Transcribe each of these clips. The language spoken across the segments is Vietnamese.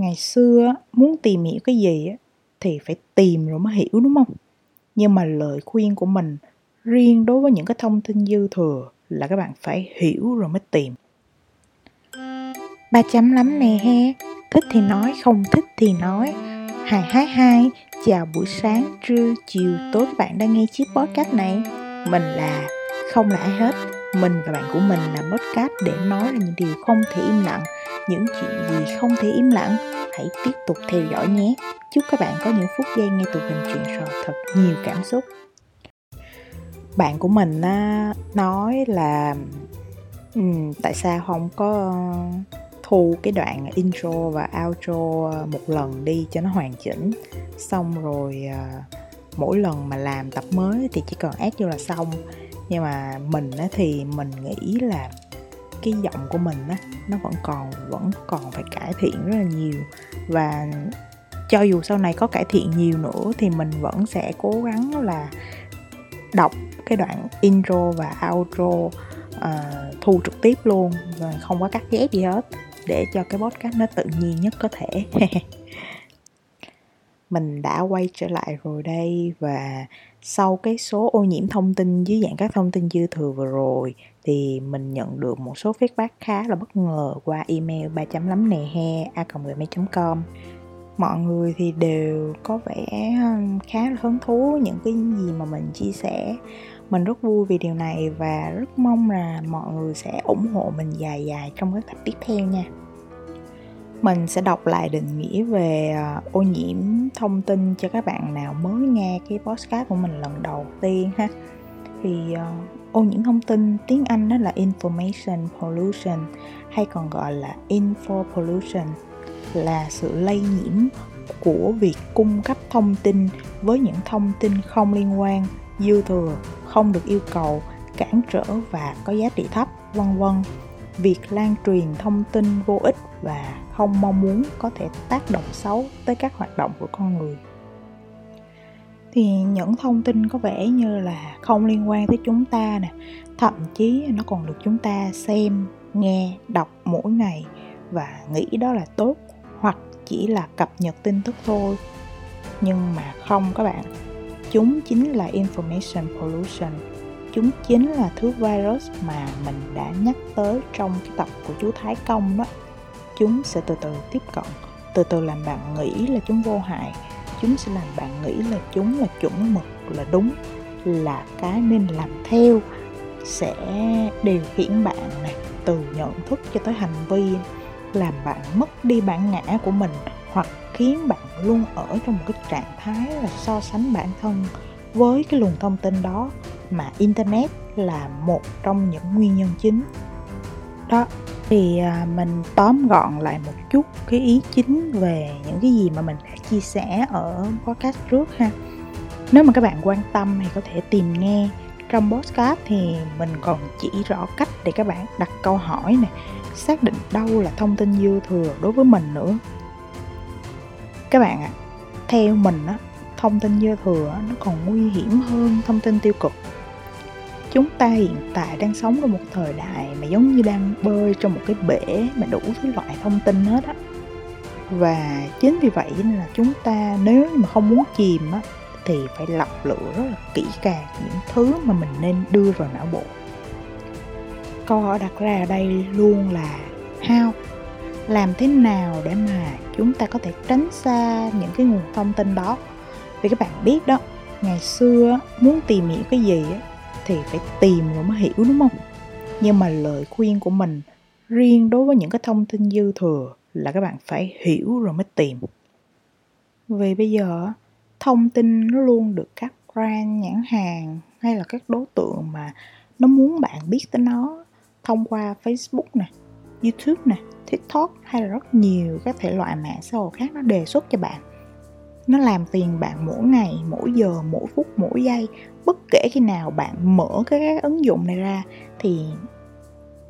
ngày xưa muốn tìm hiểu cái gì thì phải tìm rồi mới hiểu, đúng không? Nhưng mà lời khuyên của mình riêng đối với những cái thông tin dư thừa là các bạn phải hiểu rồi mới tìm. Ba chấm lắm nè he. Thích thì nói, không thích thì nói. Hai hai hai. Chào buổi sáng, trưa, chiều, tối các bạn đang nghe chiếc podcast này. Mình là, không là ai hết. Mình và bạn của mình là podcast để nói là những điều không thể im lặng những chuyện gì không thể im lặng hãy tiếp tục theo dõi nhé. Chúc các bạn có những phút giây nghe tụi mình chuyện trò thật nhiều cảm xúc. Bạn của mình à, nói là um, tại sao không có thu cái đoạn intro và outro à, một lần đi cho nó hoàn chỉnh. Xong rồi uh, mỗi lần mà làm tập mới thì chỉ cần ép vô là xong. Nhưng mà mình á, thì mình nghĩ là cái giọng của mình á nó vẫn còn vẫn còn phải cải thiện rất là nhiều. Và cho dù sau này có cải thiện nhiều nữa thì mình vẫn sẽ cố gắng là đọc cái đoạn intro và outro uh, thu trực tiếp luôn và không có cắt ghép gì hết để cho cái podcast nó tự nhiên nhất có thể. Mình đã quay trở lại rồi đây và sau cái số ô nhiễm thông tin dưới dạng các thông tin dư thừa vừa rồi, thì mình nhận được một số feedback khá là bất ngờ qua email ba chấm lắm nè he a gmail.com mọi người thì đều có vẻ khá là hứng thú những cái gì mà mình chia sẻ. Mình rất vui vì điều này và rất mong là mọi người sẽ ủng hộ mình dài dài trong các tập tiếp theo nha mình sẽ đọc lại định nghĩa về ờ, ô nhiễm thông tin cho các bạn nào mới nghe cái podcast của mình lần đầu tiên ha. Thì uh, ô nhiễm thông tin tiếng anh đó là information pollution hay còn gọi là info pollution là sự lây nhiễm của việc cung cấp thông tin với những thông tin không liên quan dư thừa không được yêu cầu cản trở và có giá trị thấp vân vân việc lan truyền thông tin vô ích và không mong muốn có thể tác động xấu tới các hoạt động của con người. Thì những thông tin có vẻ như là không liên quan tới chúng ta nè, thậm chí nó còn được chúng ta xem, nghe, đọc mỗi ngày và nghĩ đó là tốt hoặc chỉ là cập nhật tin tức thôi. Nhưng mà không các bạn, chúng chính là information pollution chúng chính là thứ virus mà mình đã nhắc tới trong cái tập của chú Thái Công đó. Chúng sẽ từ từ tiếp cận, từ từ làm bạn nghĩ là chúng vô hại. Chúng sẽ làm bạn nghĩ là chúng là chuẩn mực là đúng, là cái nên làm theo sẽ điều khiển bạn này từ nhận thức cho tới hành vi, làm bạn mất đi bản ngã của mình hoặc khiến bạn luôn ở trong một cái trạng thái là so sánh bản thân với cái luồng thông tin đó mà internet là một trong những nguyên nhân chính. Đó thì à, mình tóm gọn lại một chút cái ý chính về những cái gì mà mình đã chia sẻ ở podcast trước ha. Nếu mà các bạn quan tâm thì có thể tìm nghe trong podcast thì mình còn chỉ rõ cách để các bạn đặt câu hỏi này xác định đâu là thông tin dư thừa đối với mình nữa. Các bạn ạ à, theo mình á thông tin dư thừa nó còn nguy hiểm hơn thông tin tiêu cực chúng ta hiện tại đang sống trong một thời đại mà giống như đang bơi trong một cái bể mà đủ thứ loại thông tin hết á. Và chính vì vậy nên là chúng ta nếu mà không muốn chìm á, thì phải lọc lựa rất là kỹ càng những thứ mà mình nên đưa vào não bộ. Câu hỏi đặt ra ở đây luôn là how? Làm thế nào để mà chúng ta có thể tránh xa những cái nguồn thông tin đó? Vì các bạn biết đó, ngày xưa muốn tìm hiểu cái gì thì phải tìm rồi mới hiểu đúng không nhưng mà lời khuyên của mình riêng đối với những cái thông tin dư thừa là các bạn phải hiểu rồi mới tìm vì bây giờ thông tin nó luôn được các brand nhãn hàng hay là các đối tượng mà nó muốn bạn biết tới nó thông qua Facebook nè, YouTube nè, TikTok hay là rất nhiều các thể loại mạng xã hội khác nó đề xuất cho bạn. Nó làm tiền bạn mỗi ngày, mỗi giờ, mỗi phút, mỗi giây. Bất kể khi nào bạn mở cái, cái ứng dụng này ra thì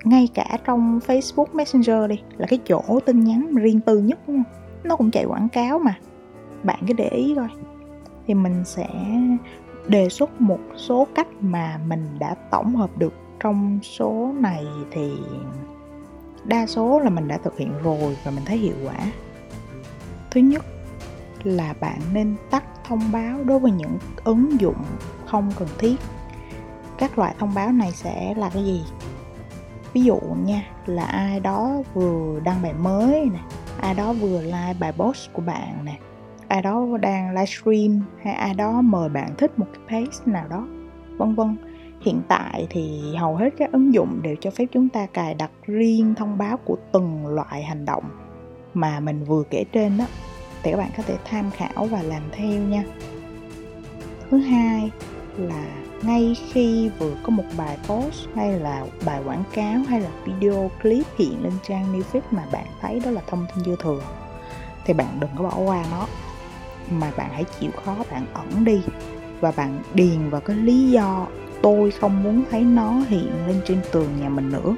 ngay cả trong Facebook Messenger đi là cái chỗ tin nhắn riêng tư nhất đúng không? Nó cũng chạy quảng cáo mà. Bạn cứ để ý coi. Thì mình sẽ đề xuất một số cách mà mình đã tổng hợp được trong số này thì đa số là mình đã thực hiện rồi và mình thấy hiệu quả thứ nhất là bạn nên tắt thông báo đối với những ứng dụng không cần thiết. Các loại thông báo này sẽ là cái gì? Ví dụ nha, là ai đó vừa đăng bài mới nè, ai đó vừa like bài post của bạn nè, ai đó đang livestream, hay ai đó mời bạn thích một cái page nào đó, vân vân. Hiện tại thì hầu hết các ứng dụng đều cho phép chúng ta cài đặt riêng thông báo của từng loại hành động mà mình vừa kể trên đó thì các bạn có thể tham khảo và làm theo nha. Thứ hai là ngay khi vừa có một bài post hay là bài quảng cáo hay là video clip hiện lên trang new mà bạn thấy đó là thông tin dư thừa, thì bạn đừng có bỏ qua nó. Mà bạn hãy chịu khó, bạn ẩn đi. Và bạn điền vào cái lý do tôi không muốn thấy nó hiện lên trên tường nhà mình nữa.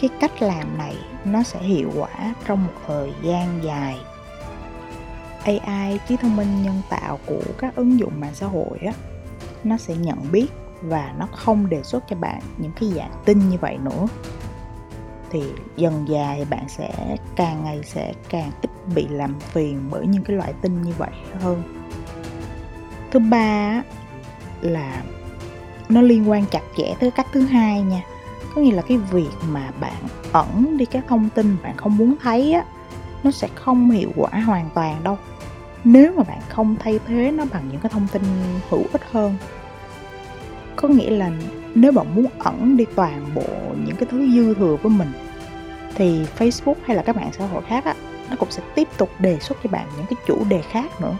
Cái cách làm này nó sẽ hiệu quả trong một thời gian dài. AI trí thông minh, nhân tạo của các ứng dụng mạng xã hội á nó sẽ nhận biết và nó không đề xuất cho bạn những cái dạng tin như vậy nữa. Thì dần dài thì bạn sẽ, càng ngày sẽ càng ít bị làm phiền bởi những cái loại tin như vậy hơn. Thứ ba là nó liên quan chặt chẽ tới cách thứ hai nha. Có nghĩa là cái việc mà bạn ẩn đi các thông tin bạn không muốn thấy á, nó sẽ không hiệu quả hoàn toàn đâu nếu mà bạn không thay thế nó bằng những cái thông tin hữu ích hơn có nghĩa là nếu bạn muốn ẩn đi toàn bộ những cái thứ dư thừa của mình thì Facebook hay là các mạng xã hội khác á nó cũng sẽ tiếp tục đề xuất cho bạn những cái chủ đề khác nữa.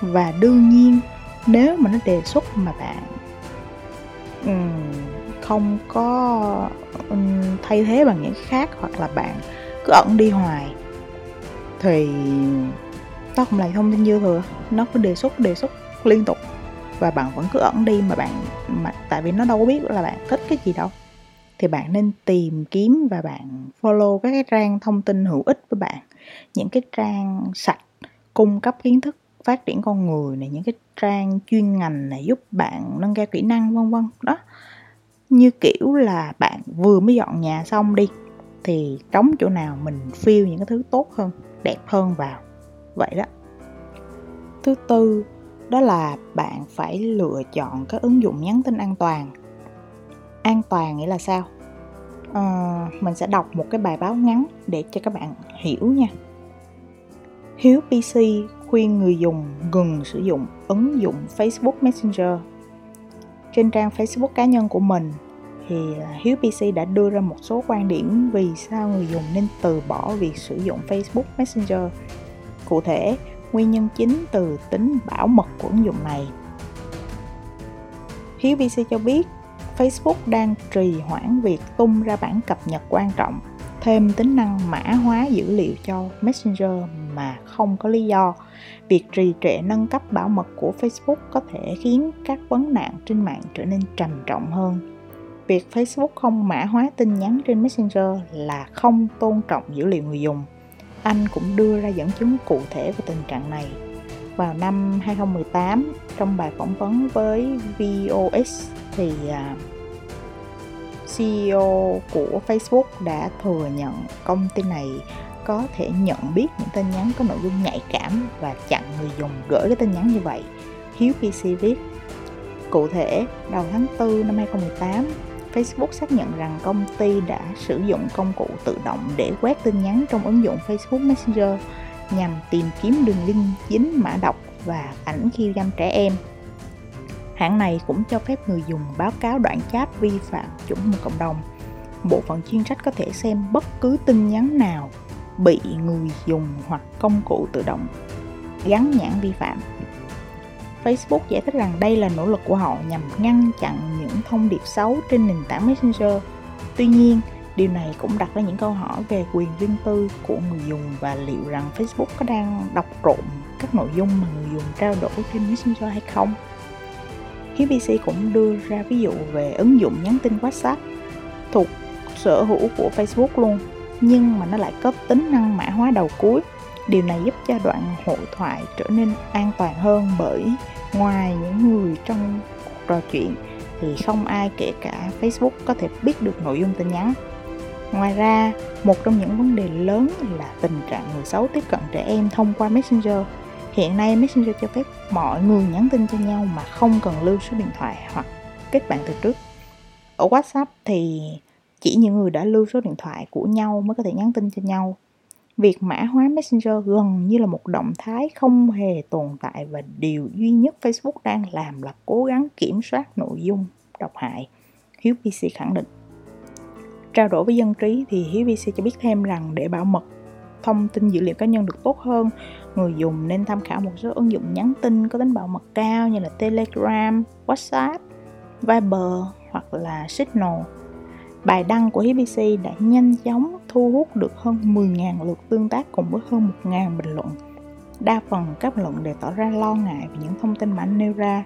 Và đương nhiên nếu mà nó đề xuất mà bạn um, không có um, thay thế bằng những khác hoặc là bạn cứ ẩn đi hoài thì tao không lấy thông tin dư thừa. Nó cứ đề xuất đề xuất liên tục. Và bạn vẫn cứ ẩn đi mà bạn, mà tại vì nó đâu có biết là bạn thích cái gì đâu. Thì bạn nên tìm kiếm và bạn follow các cái trang thông tin hữu ích với bạn. Những cái trang sạch, cung cấp kiến thức, phát triển con người này, những cái trang chuyên ngành này giúp bạn nâng cao kỹ năng, vân vân. Đó. Như kiểu là bạn vừa mới dọn nhà xong đi, thì trống chỗ nào mình phiêu những cái thứ tốt hơn, đẹp hơn vào vậy đó. Thứ tư đó là bạn phải lựa chọn các ứng dụng nhắn tin an toàn. An toàn nghĩa là sao? À, mình sẽ đọc một cái bài báo ngắn để cho các bạn hiểu nha. Hiếu pc khuyên người dùng ngừng sử dụng ứng dụng facebook messenger. Trên trang facebook cá nhân của mình thì hiếu pc đã đưa ra một số quan điểm vì sao người dùng nên từ bỏ việc sử dụng facebook messenger cụ thể, nguyên nhân chính từ tính bảo mật của ứng dụng này. Hiếu VC cho biết, Facebook đang trì hoãn việc tung ra bản cập nhật quan trọng, thêm tính năng mã hóa dữ liệu cho Messenger mà không có lý do. Việc trì trệ nâng cấp bảo mật của Facebook có thể khiến các vấn nạn trên mạng trở nên trầm trọng hơn. Việc Facebook không mã hóa tin nhắn trên Messenger là không tôn trọng dữ liệu người dùng anh cũng đưa ra dẫn chứng cụ thể về tình trạng này. Vào năm 2018, trong bài phỏng vấn với VOS thì à, CEO của Facebook đã thừa nhận công ty này có thể nhận biết những tin nhắn có nội dung nhạy cảm và chặn người dùng gửi cái tin nhắn như vậy. Hiếu PC viết Cụ thể, đầu tháng 4 năm 2018, Facebook xác nhận rằng công ty đã sử dụng công cụ tự động để quét tin nhắn trong ứng dụng Facebook Messenger nhằm tìm kiếm đường link dính mã độc và ảnh khiêu dâm trẻ em. Hãng này cũng cho phép người dùng báo cáo đoạn chat vi phạm chuẩn mực cộng đồng. Bộ phận chuyên trách có thể xem bất cứ tin nhắn nào bị người dùng hoặc công cụ tự động gắn nhãn vi phạm Facebook giải thích rằng đây là nỗ lực của họ nhằm ngăn chặn những thông điệp xấu trên nền tảng Messenger. Tuy nhiên, điều này cũng đặt ra những câu hỏi về quyền riêng tư của người dùng và liệu rằng Facebook có đang đọc trộm các nội dung mà người dùng trao đổi trên Messenger hay không. Hiếu cũng đưa ra ví dụ về ứng dụng nhắn tin WhatsApp thuộc sở hữu của Facebook luôn nhưng mà nó lại có tính năng mã hóa đầu cuối điều này giúp cho đoạn hội thoại trở nên an toàn hơn bởi ngoài những người trong cuộc trò chuyện, thì không ai kể cả facebook có thể biết được nội dung tin nhắn. Ngoài ra, một trong những vấn đề lớn là tình trạng người xấu tiếp cận trẻ em thông qua messenger. Hiện nay messenger cho phép mọi người nhắn tin cho nhau mà không cần lưu số điện thoại hoặc kết bạn từ trước. Ở whatsapp thì chỉ những người đã lưu số điện thoại của nhau mới có thể nhắn tin cho nhau việc mã hóa messenger gần như là một động thái không hề tồn tại và điều duy nhất facebook đang làm là cố gắng kiểm soát nội dung độc hại, hiếu pc khẳng định. Trao đổi với dân trí thì hiếu pc cho biết thêm rằng để bảo mật thông tin dữ liệu cá nhân được tốt hơn, người dùng nên tham khảo một số ứng dụng nhắn tin có tính bảo mật cao như là telegram, whatsapp, viber hoặc là signal. Bài đăng của HBC đã nhanh chóng thu hút được hơn 10.000 lượt tương tác cùng với hơn 1.000 bình luận. Đa phần các bình luận đều tỏ ra lo ngại về những thông tin mà anh nêu ra.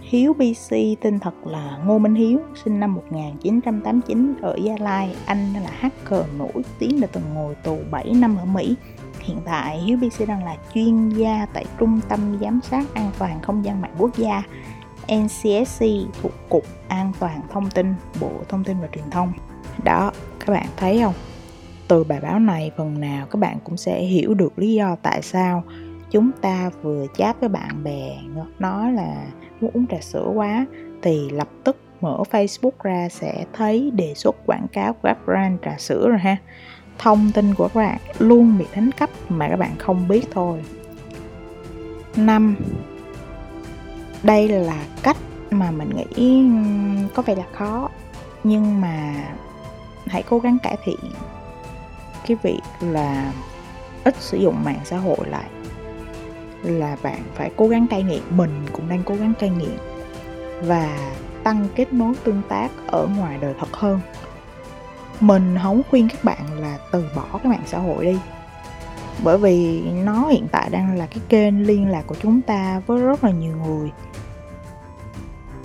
Hiếu BC tên thật là Ngô Minh Hiếu, sinh năm 1989 ở Gia Lai. Anh là hacker nổi tiếng đã từng ngồi tù 7 năm ở Mỹ. Hiện tại Hiếu BC đang là chuyên gia tại Trung tâm Giám sát An toàn Không gian mạng quốc gia NCSC thuộc Cục An toàn Thông tin, Bộ Thông tin và Truyền thông. Đó, các bạn thấy không? Từ bài báo này phần nào các bạn cũng sẽ hiểu được lý do tại sao chúng ta vừa chat với bạn bè nói là muốn uống trà sữa quá thì lập tức mở Facebook ra sẽ thấy đề xuất quảng cáo của các brand trà sữa rồi ha. Thông tin của các bạn luôn bị đánh cắp mà các bạn không biết thôi. 5 đây là cách mà mình nghĩ có vẻ là khó. Nhưng mà hãy cố gắng cải thiện cái việc là ít sử dụng mạng xã hội lại. Là bạn phải cố gắng cai nghiện, mình cũng đang cố gắng cai nghiện. Và tăng kết nối tương tác ở ngoài đời thật hơn. Mình không khuyên các bạn là từ bỏ cái mạng xã hội đi. Bởi vì nó hiện tại đang là cái kênh liên lạc của chúng ta với rất là nhiều người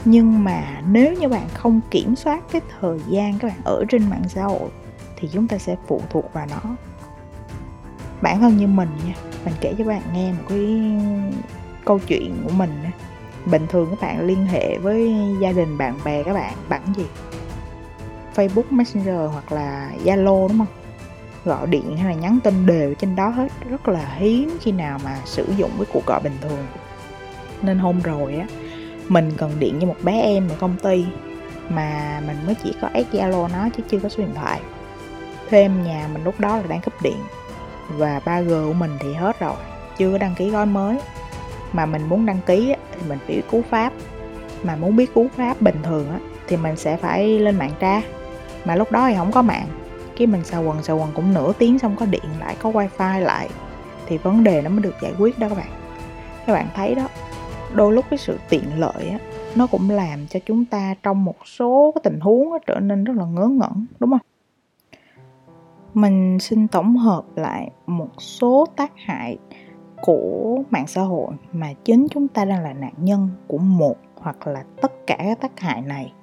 nhưng mà nếu như bạn không kiểm soát cái thời gian các bạn ở trên mạng xã hội, thì chúng ta sẽ phụ thuộc vào nó. Bản thân như mình nha, mình kể cho bạn nghe một cái câu chuyện của mình bình thường các bạn liên hệ với gia đình, bạn bè các bạn bằng gì? Facebook messenger hoặc là zalo, đúng không? Gọi điện hay là nhắn tin đều trên đó hết. Rất là hiếm khi nào mà sử dụng cái cuộc gọi bình thường. Nên hôm rồi á mình cần điện cho một bé em ở công ty mà mình mới chỉ có add Zalo nó chứ chưa có số điện thoại. Thêm nhà mình lúc đó là đang cấp điện và 3G của mình thì hết rồi, chưa có đăng ký gói mới. Mà mình muốn đăng ký thì mình phải cú pháp. Mà muốn biết cú pháp bình thường thì mình sẽ phải lên mạng tra. Mà lúc đó thì không có mạng. Cái mình xào quần xào quần cũng nửa tiếng xong có điện lại, có wifi lại. Thì vấn đề nó mới được giải quyết đó các bạn. Các bạn thấy đó đôi lúc cái sự tiện lợi á nó cũng làm cho chúng ta trong một số cái tình huống á, trở nên rất là ngớ ngẩn đúng không? Mình xin tổng hợp lại một số tác hại của mạng xã hội mà chính chúng ta đang là nạn nhân của một hoặc là tất cả các tác hại này.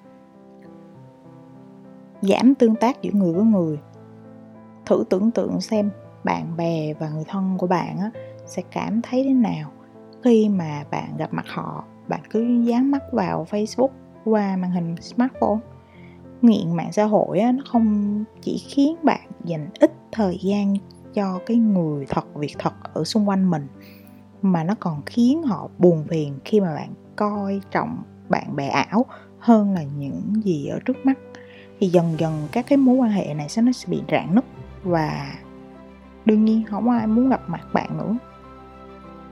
Giảm tương tác giữa người với người. Thử tưởng tượng xem bạn bè và người thân của bạn á, sẽ cảm thấy thế nào? Khi mà bạn gặp mặt họ bạn cứ dán mắt vào facebook qua màn hình smartphone. Nghiện mạng xã hội á, nó không chỉ khiến bạn dành ít thời gian cho cái người thật việc thật ở xung quanh mình mà nó còn khiến họ buồn phiền khi mà bạn coi trọng bạn bè ảo hơn là những gì ở trước mắt. Thì dần dần các cái mối quan hệ này sẽ nó sẽ bị rạn nứt. Và đương nhiên không ai muốn gặp mặt bạn nữa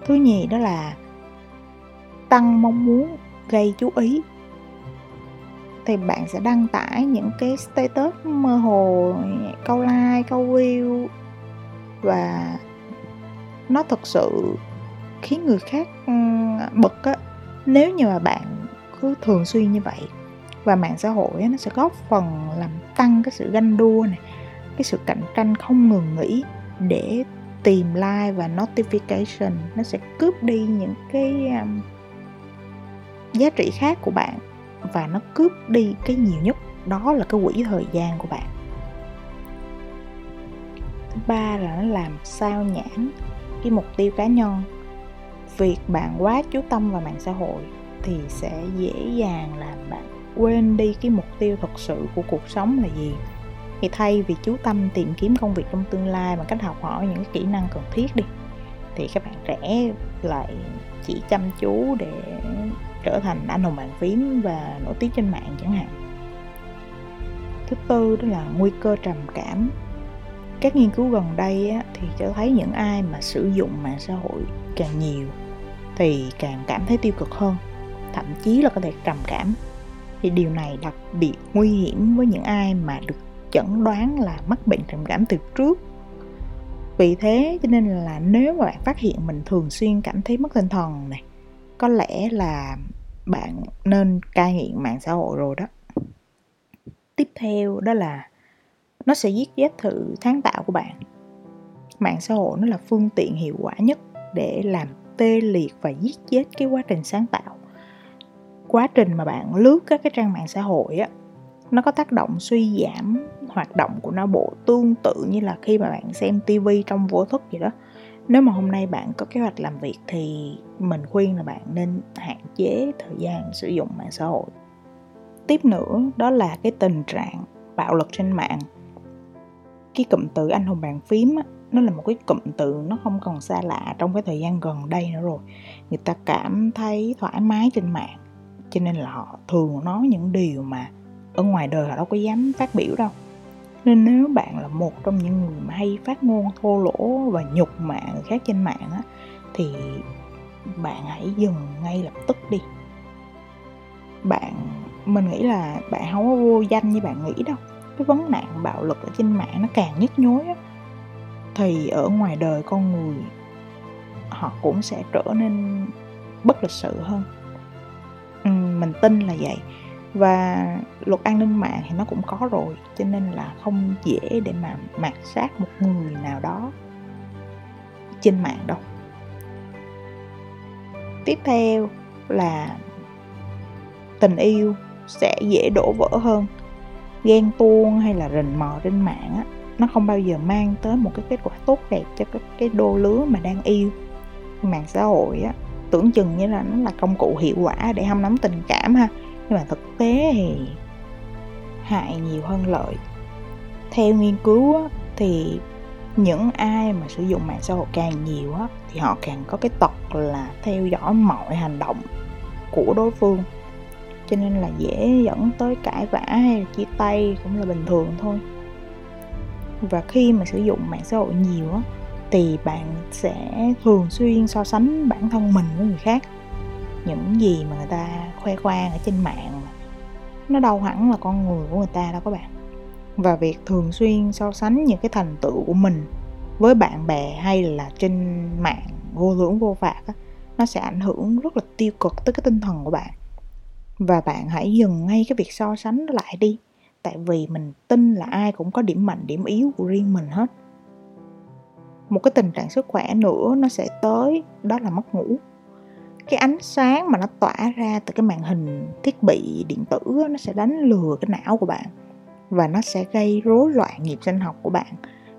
thứ nhì đó là tăng mong muốn gây chú ý. Thì bạn sẽ đăng tải những cái status mơ hồ câu like câu view và nó thật sự khiến người khác bực á. Nếu như mà bạn cứ thường xuyên như vậy và mạng xã hội á, nó sẽ góp phần làm tăng cái sự ganh đua này cái sự cạnh tranh không ngừng nghỉ để tìm like và notification. Nó sẽ cướp đi những cái um, giá trị khác của bạn và nó cướp đi cái nhiều nhất đó là cái quỹ thời gian của bạn. Thứ ba là nó làm sao nhãn cái mục tiêu cá nhân. Việc bạn quá chú tâm vào mạng xã hội thì sẽ dễ dàng làm bạn quên đi cái mục tiêu thật sự của cuộc sống là gì thì thay vì chú tâm tìm kiếm công việc trong tương lai bằng cách học hỏi những cái kỹ năng cần thiết đi thì các bạn trẻ lại chỉ chăm chú để trở thành anh hùng bàn phím và nổi tiếng trên mạng chẳng hạn. Thứ tư đó là nguy cơ trầm cảm. Các nghiên cứu gần đây á, thì cho thấy những ai mà sử dụng mạng xã hội càng nhiều thì càng cảm thấy tiêu cực hơn thậm chí là có thể trầm cảm. Thì điều này đặc biệt nguy hiểm với những ai mà được chẩn đoán là mắc bệnh trầm cảm từ trước. Vì thế cho nên là nếu mà bạn phát hiện mình thường xuyên cảm thấy mất tinh thần này, có lẽ là bạn nên cai nghiện mạng xã hội rồi đó. Tiếp theo đó là nó sẽ giết chết thử sáng tạo của bạn. Mạng xã hội nó là phương tiện hiệu quả nhất để làm tê liệt và giết chết cái quá trình sáng tạo. Quá trình mà bạn lướt các cái trang mạng xã hội á nó có tác động suy giảm hoạt động của não bộ tương tự như là khi mà bạn xem tivi trong vô thức vậy đó. Nếu mà hôm nay bạn có kế hoạch làm việc thì mình khuyên là bạn nên hạn chế thời gian sử dụng mạng xã hội. Tiếp nữa đó là cái tình trạng bạo lực trên mạng. Cái cụm từ anh hùng bàn phím á, nó là một cái cụm từ nó không còn xa lạ trong cái thời gian gần đây nữa rồi. Người ta cảm thấy thoải mái trên mạng cho nên là họ thường nói những điều mà ở ngoài đời họ đâu có dám phát biểu đâu. Nên nếu bạn là một trong những người mà hay phát ngôn thô lỗ và nhục mạ người khác trên mạng á thì bạn hãy dừng ngay lập tức đi. Bạn mình nghĩ là bạn không có vô danh như bạn nghĩ đâu. Cái vấn nạn bạo lực ở trên mạng nó càng nhức nhối á. Thì ở ngoài đời con người họ cũng sẽ trở nên bất lịch sự hơn. Ừ, mình tin là vậy và luật an ninh mạng thì nó cũng có rồi, cho nên là không dễ để mà mạt sát một người nào đó trên mạng đâu. Tiếp theo là tình yêu sẽ dễ đổ vỡ hơn. Ghen tuông hay là rình mò trên mạng á, nó không bao giờ mang tới một cái kết quả tốt đẹp cho cái cái đô lứa mà đang yêu. Mạng xã hội á, tưởng chừng như là nó là công cụ hiệu quả để hâm nóng tình cảm ha nhưng mà thực tế thì hại nhiều hơn lợi. Theo nghiên cứu á, thì những ai mà sử dụng mạng xã hội càng nhiều á, thì họ càng có cái tật là theo dõi mọi hành động của đối phương. Cho nên là dễ dẫn tới cãi vã hay là chia tay cũng là bình thường thôi. Và khi mà sử dụng mạng xã hội nhiều á thì bạn sẽ thường xuyên so sánh bản thân mình với người khác những gì mà người ta khoe khoang ở trên mạng. Nó đâu hẳn là con người của người ta đâu các bạn. Và việc thường xuyên so sánh những cái thành tựu của mình với bạn bè hay là trên mạng vô lưỡng vô phạt á, nó sẽ ảnh hưởng rất là tiêu cực tới cái tinh thần của bạn. Và bạn hãy dừng ngay cái việc so sánh nó lại đi tại vì mình tin là ai cũng có điểm mạnh điểm yếu của riêng mình hết. Một cái tình trạng sức khỏe nữa nó sẽ tới đó là mất ngủ cái ánh sáng mà nó tỏa ra từ cái màn hình thiết bị điện tử nó sẽ đánh lừa cái não của bạn và nó sẽ gây rối loạn nhịp sinh học của bạn.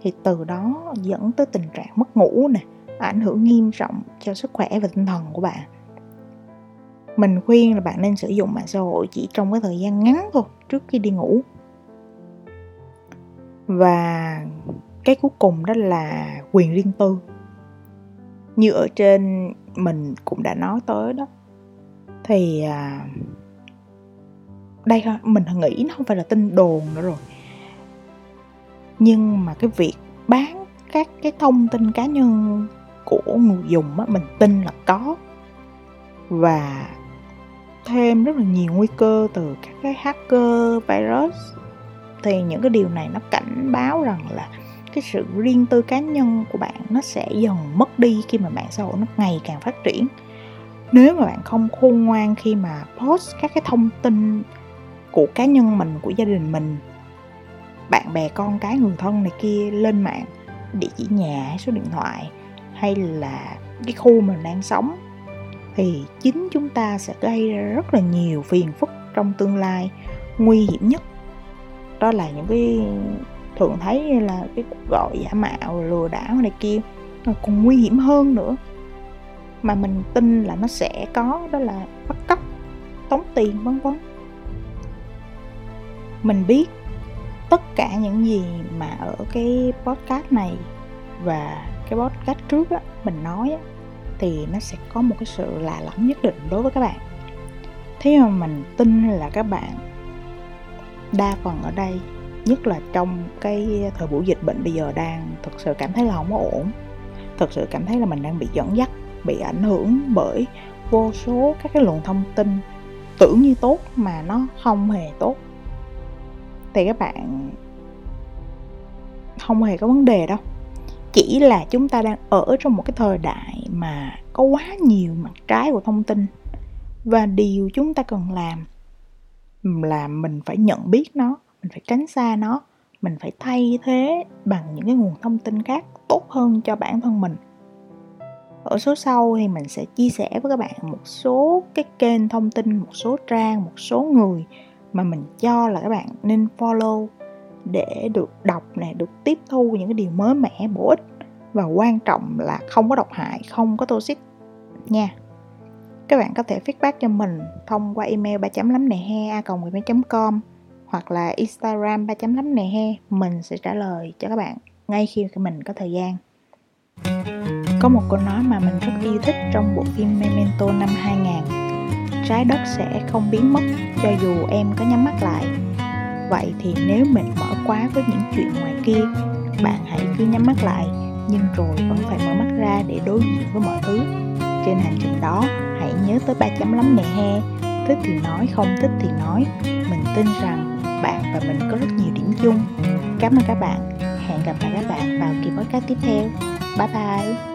Thì từ đó dẫn tới tình trạng mất ngủ nè ảnh hưởng nghiêm trọng cho sức khỏe và tinh thần của bạn. Mình khuyên là bạn nên sử dụng mạng xã hội chỉ trong cái thời gian ngắn thôi, trước khi đi ngủ. Và cái cuối cùng đó là quyền riêng tư như ở trên mình cũng đã nói tới đó. Thì à, đây mình nghĩ nó không phải là tin đồn nữa rồi. Nhưng mà cái việc bán các cái thông tin cá nhân của người dùng á mình tin là có. Và thêm rất là nhiều nguy cơ từ các cái hacker virus. Thì những cái điều này nó cảnh báo rằng là cái sự riêng tư cá nhân của bạn nó sẽ dần mất đi khi mà mạng xã hội nó ngày càng phát triển. Nếu mà bạn không khôn ngoan khi mà post các cái thông tin của cá nhân mình, của gia đình mình, bạn bè, con cái, người thân này kia lên mạng địa chỉ nhà số điện thoại hay là cái khu mình đang sống, thì chính chúng ta sẽ gây ra rất là nhiều phiền phức trong tương lai nguy hiểm nhất. Đó là những cái thường thấy như là cái cuộc gọi giả mạo lừa đảo này kia nó còn nguy hiểm hơn nữa. Mà mình tin là nó sẽ có đó là bắt cóc tống tiền vân vân. Mình biết tất cả những gì mà ở cái podcast này và cái podcast trước á, mình nói á, thì nó sẽ có một cái sự lạ lẫm nhất định đối với các bạn. Thế mà mình tin là các bạn đa phần ở đây nhất là trong cái thời buổi dịch bệnh bây giờ đang thực sự cảm thấy là không có ổn. Thực sự cảm thấy là mình đang bị dẫn dắt, bị ảnh hưởng bởi vô số các cái luồng thông tin tưởng như tốt mà nó không hề tốt. Thì các bạn, không hề có vấn đề đâu. Chỉ là chúng ta đang ở trong một cái thời đại mà có quá nhiều mặt trái của thông tin và điều chúng ta cần làm là mình phải nhận biết nó mình phải tránh xa nó. Mình phải thay thế bằng những cái nguồn thông tin khác tốt hơn cho bản thân mình. Ở số sau thì mình sẽ chia sẻ với các bạn một số cái kênh thông tin, một số trang, một số người mà mình cho là các bạn nên follow để được đọc này được tiếp thu những cái điều mới mẻ, bổ ích và quan trọng là không có độc hại, không có toxic nha. Các bạn có thể feedback cho mình thông qua email ba chấm lắm nè he a com hoặc là instagram ba chấm lắm nè he mình sẽ trả lời cho các bạn ngay khi mình có thời gian. Có một câu nói mà mình rất yêu thích trong bộ phim Memento năm 2000 Trái đất sẽ không biến mất cho dù em có nhắm mắt lại. Vậy thì nếu mệt mỏi quá với những chuyện ngoài kia Bạn hãy cứ nhắm mắt lại Nhưng rồi vẫn phải mở mắt ra để đối diện với mọi thứ. Trên hành trình đó hãy nhớ tới ba chấm lắm nè he Thích thì nói, không thích thì nói. Mình tin rằng bạn và mình có rất nhiều điểm chung. Cảm ơn các bạn. Hẹn gặp lại các bạn vào kỳ podcast tiếp theo. Bye bye.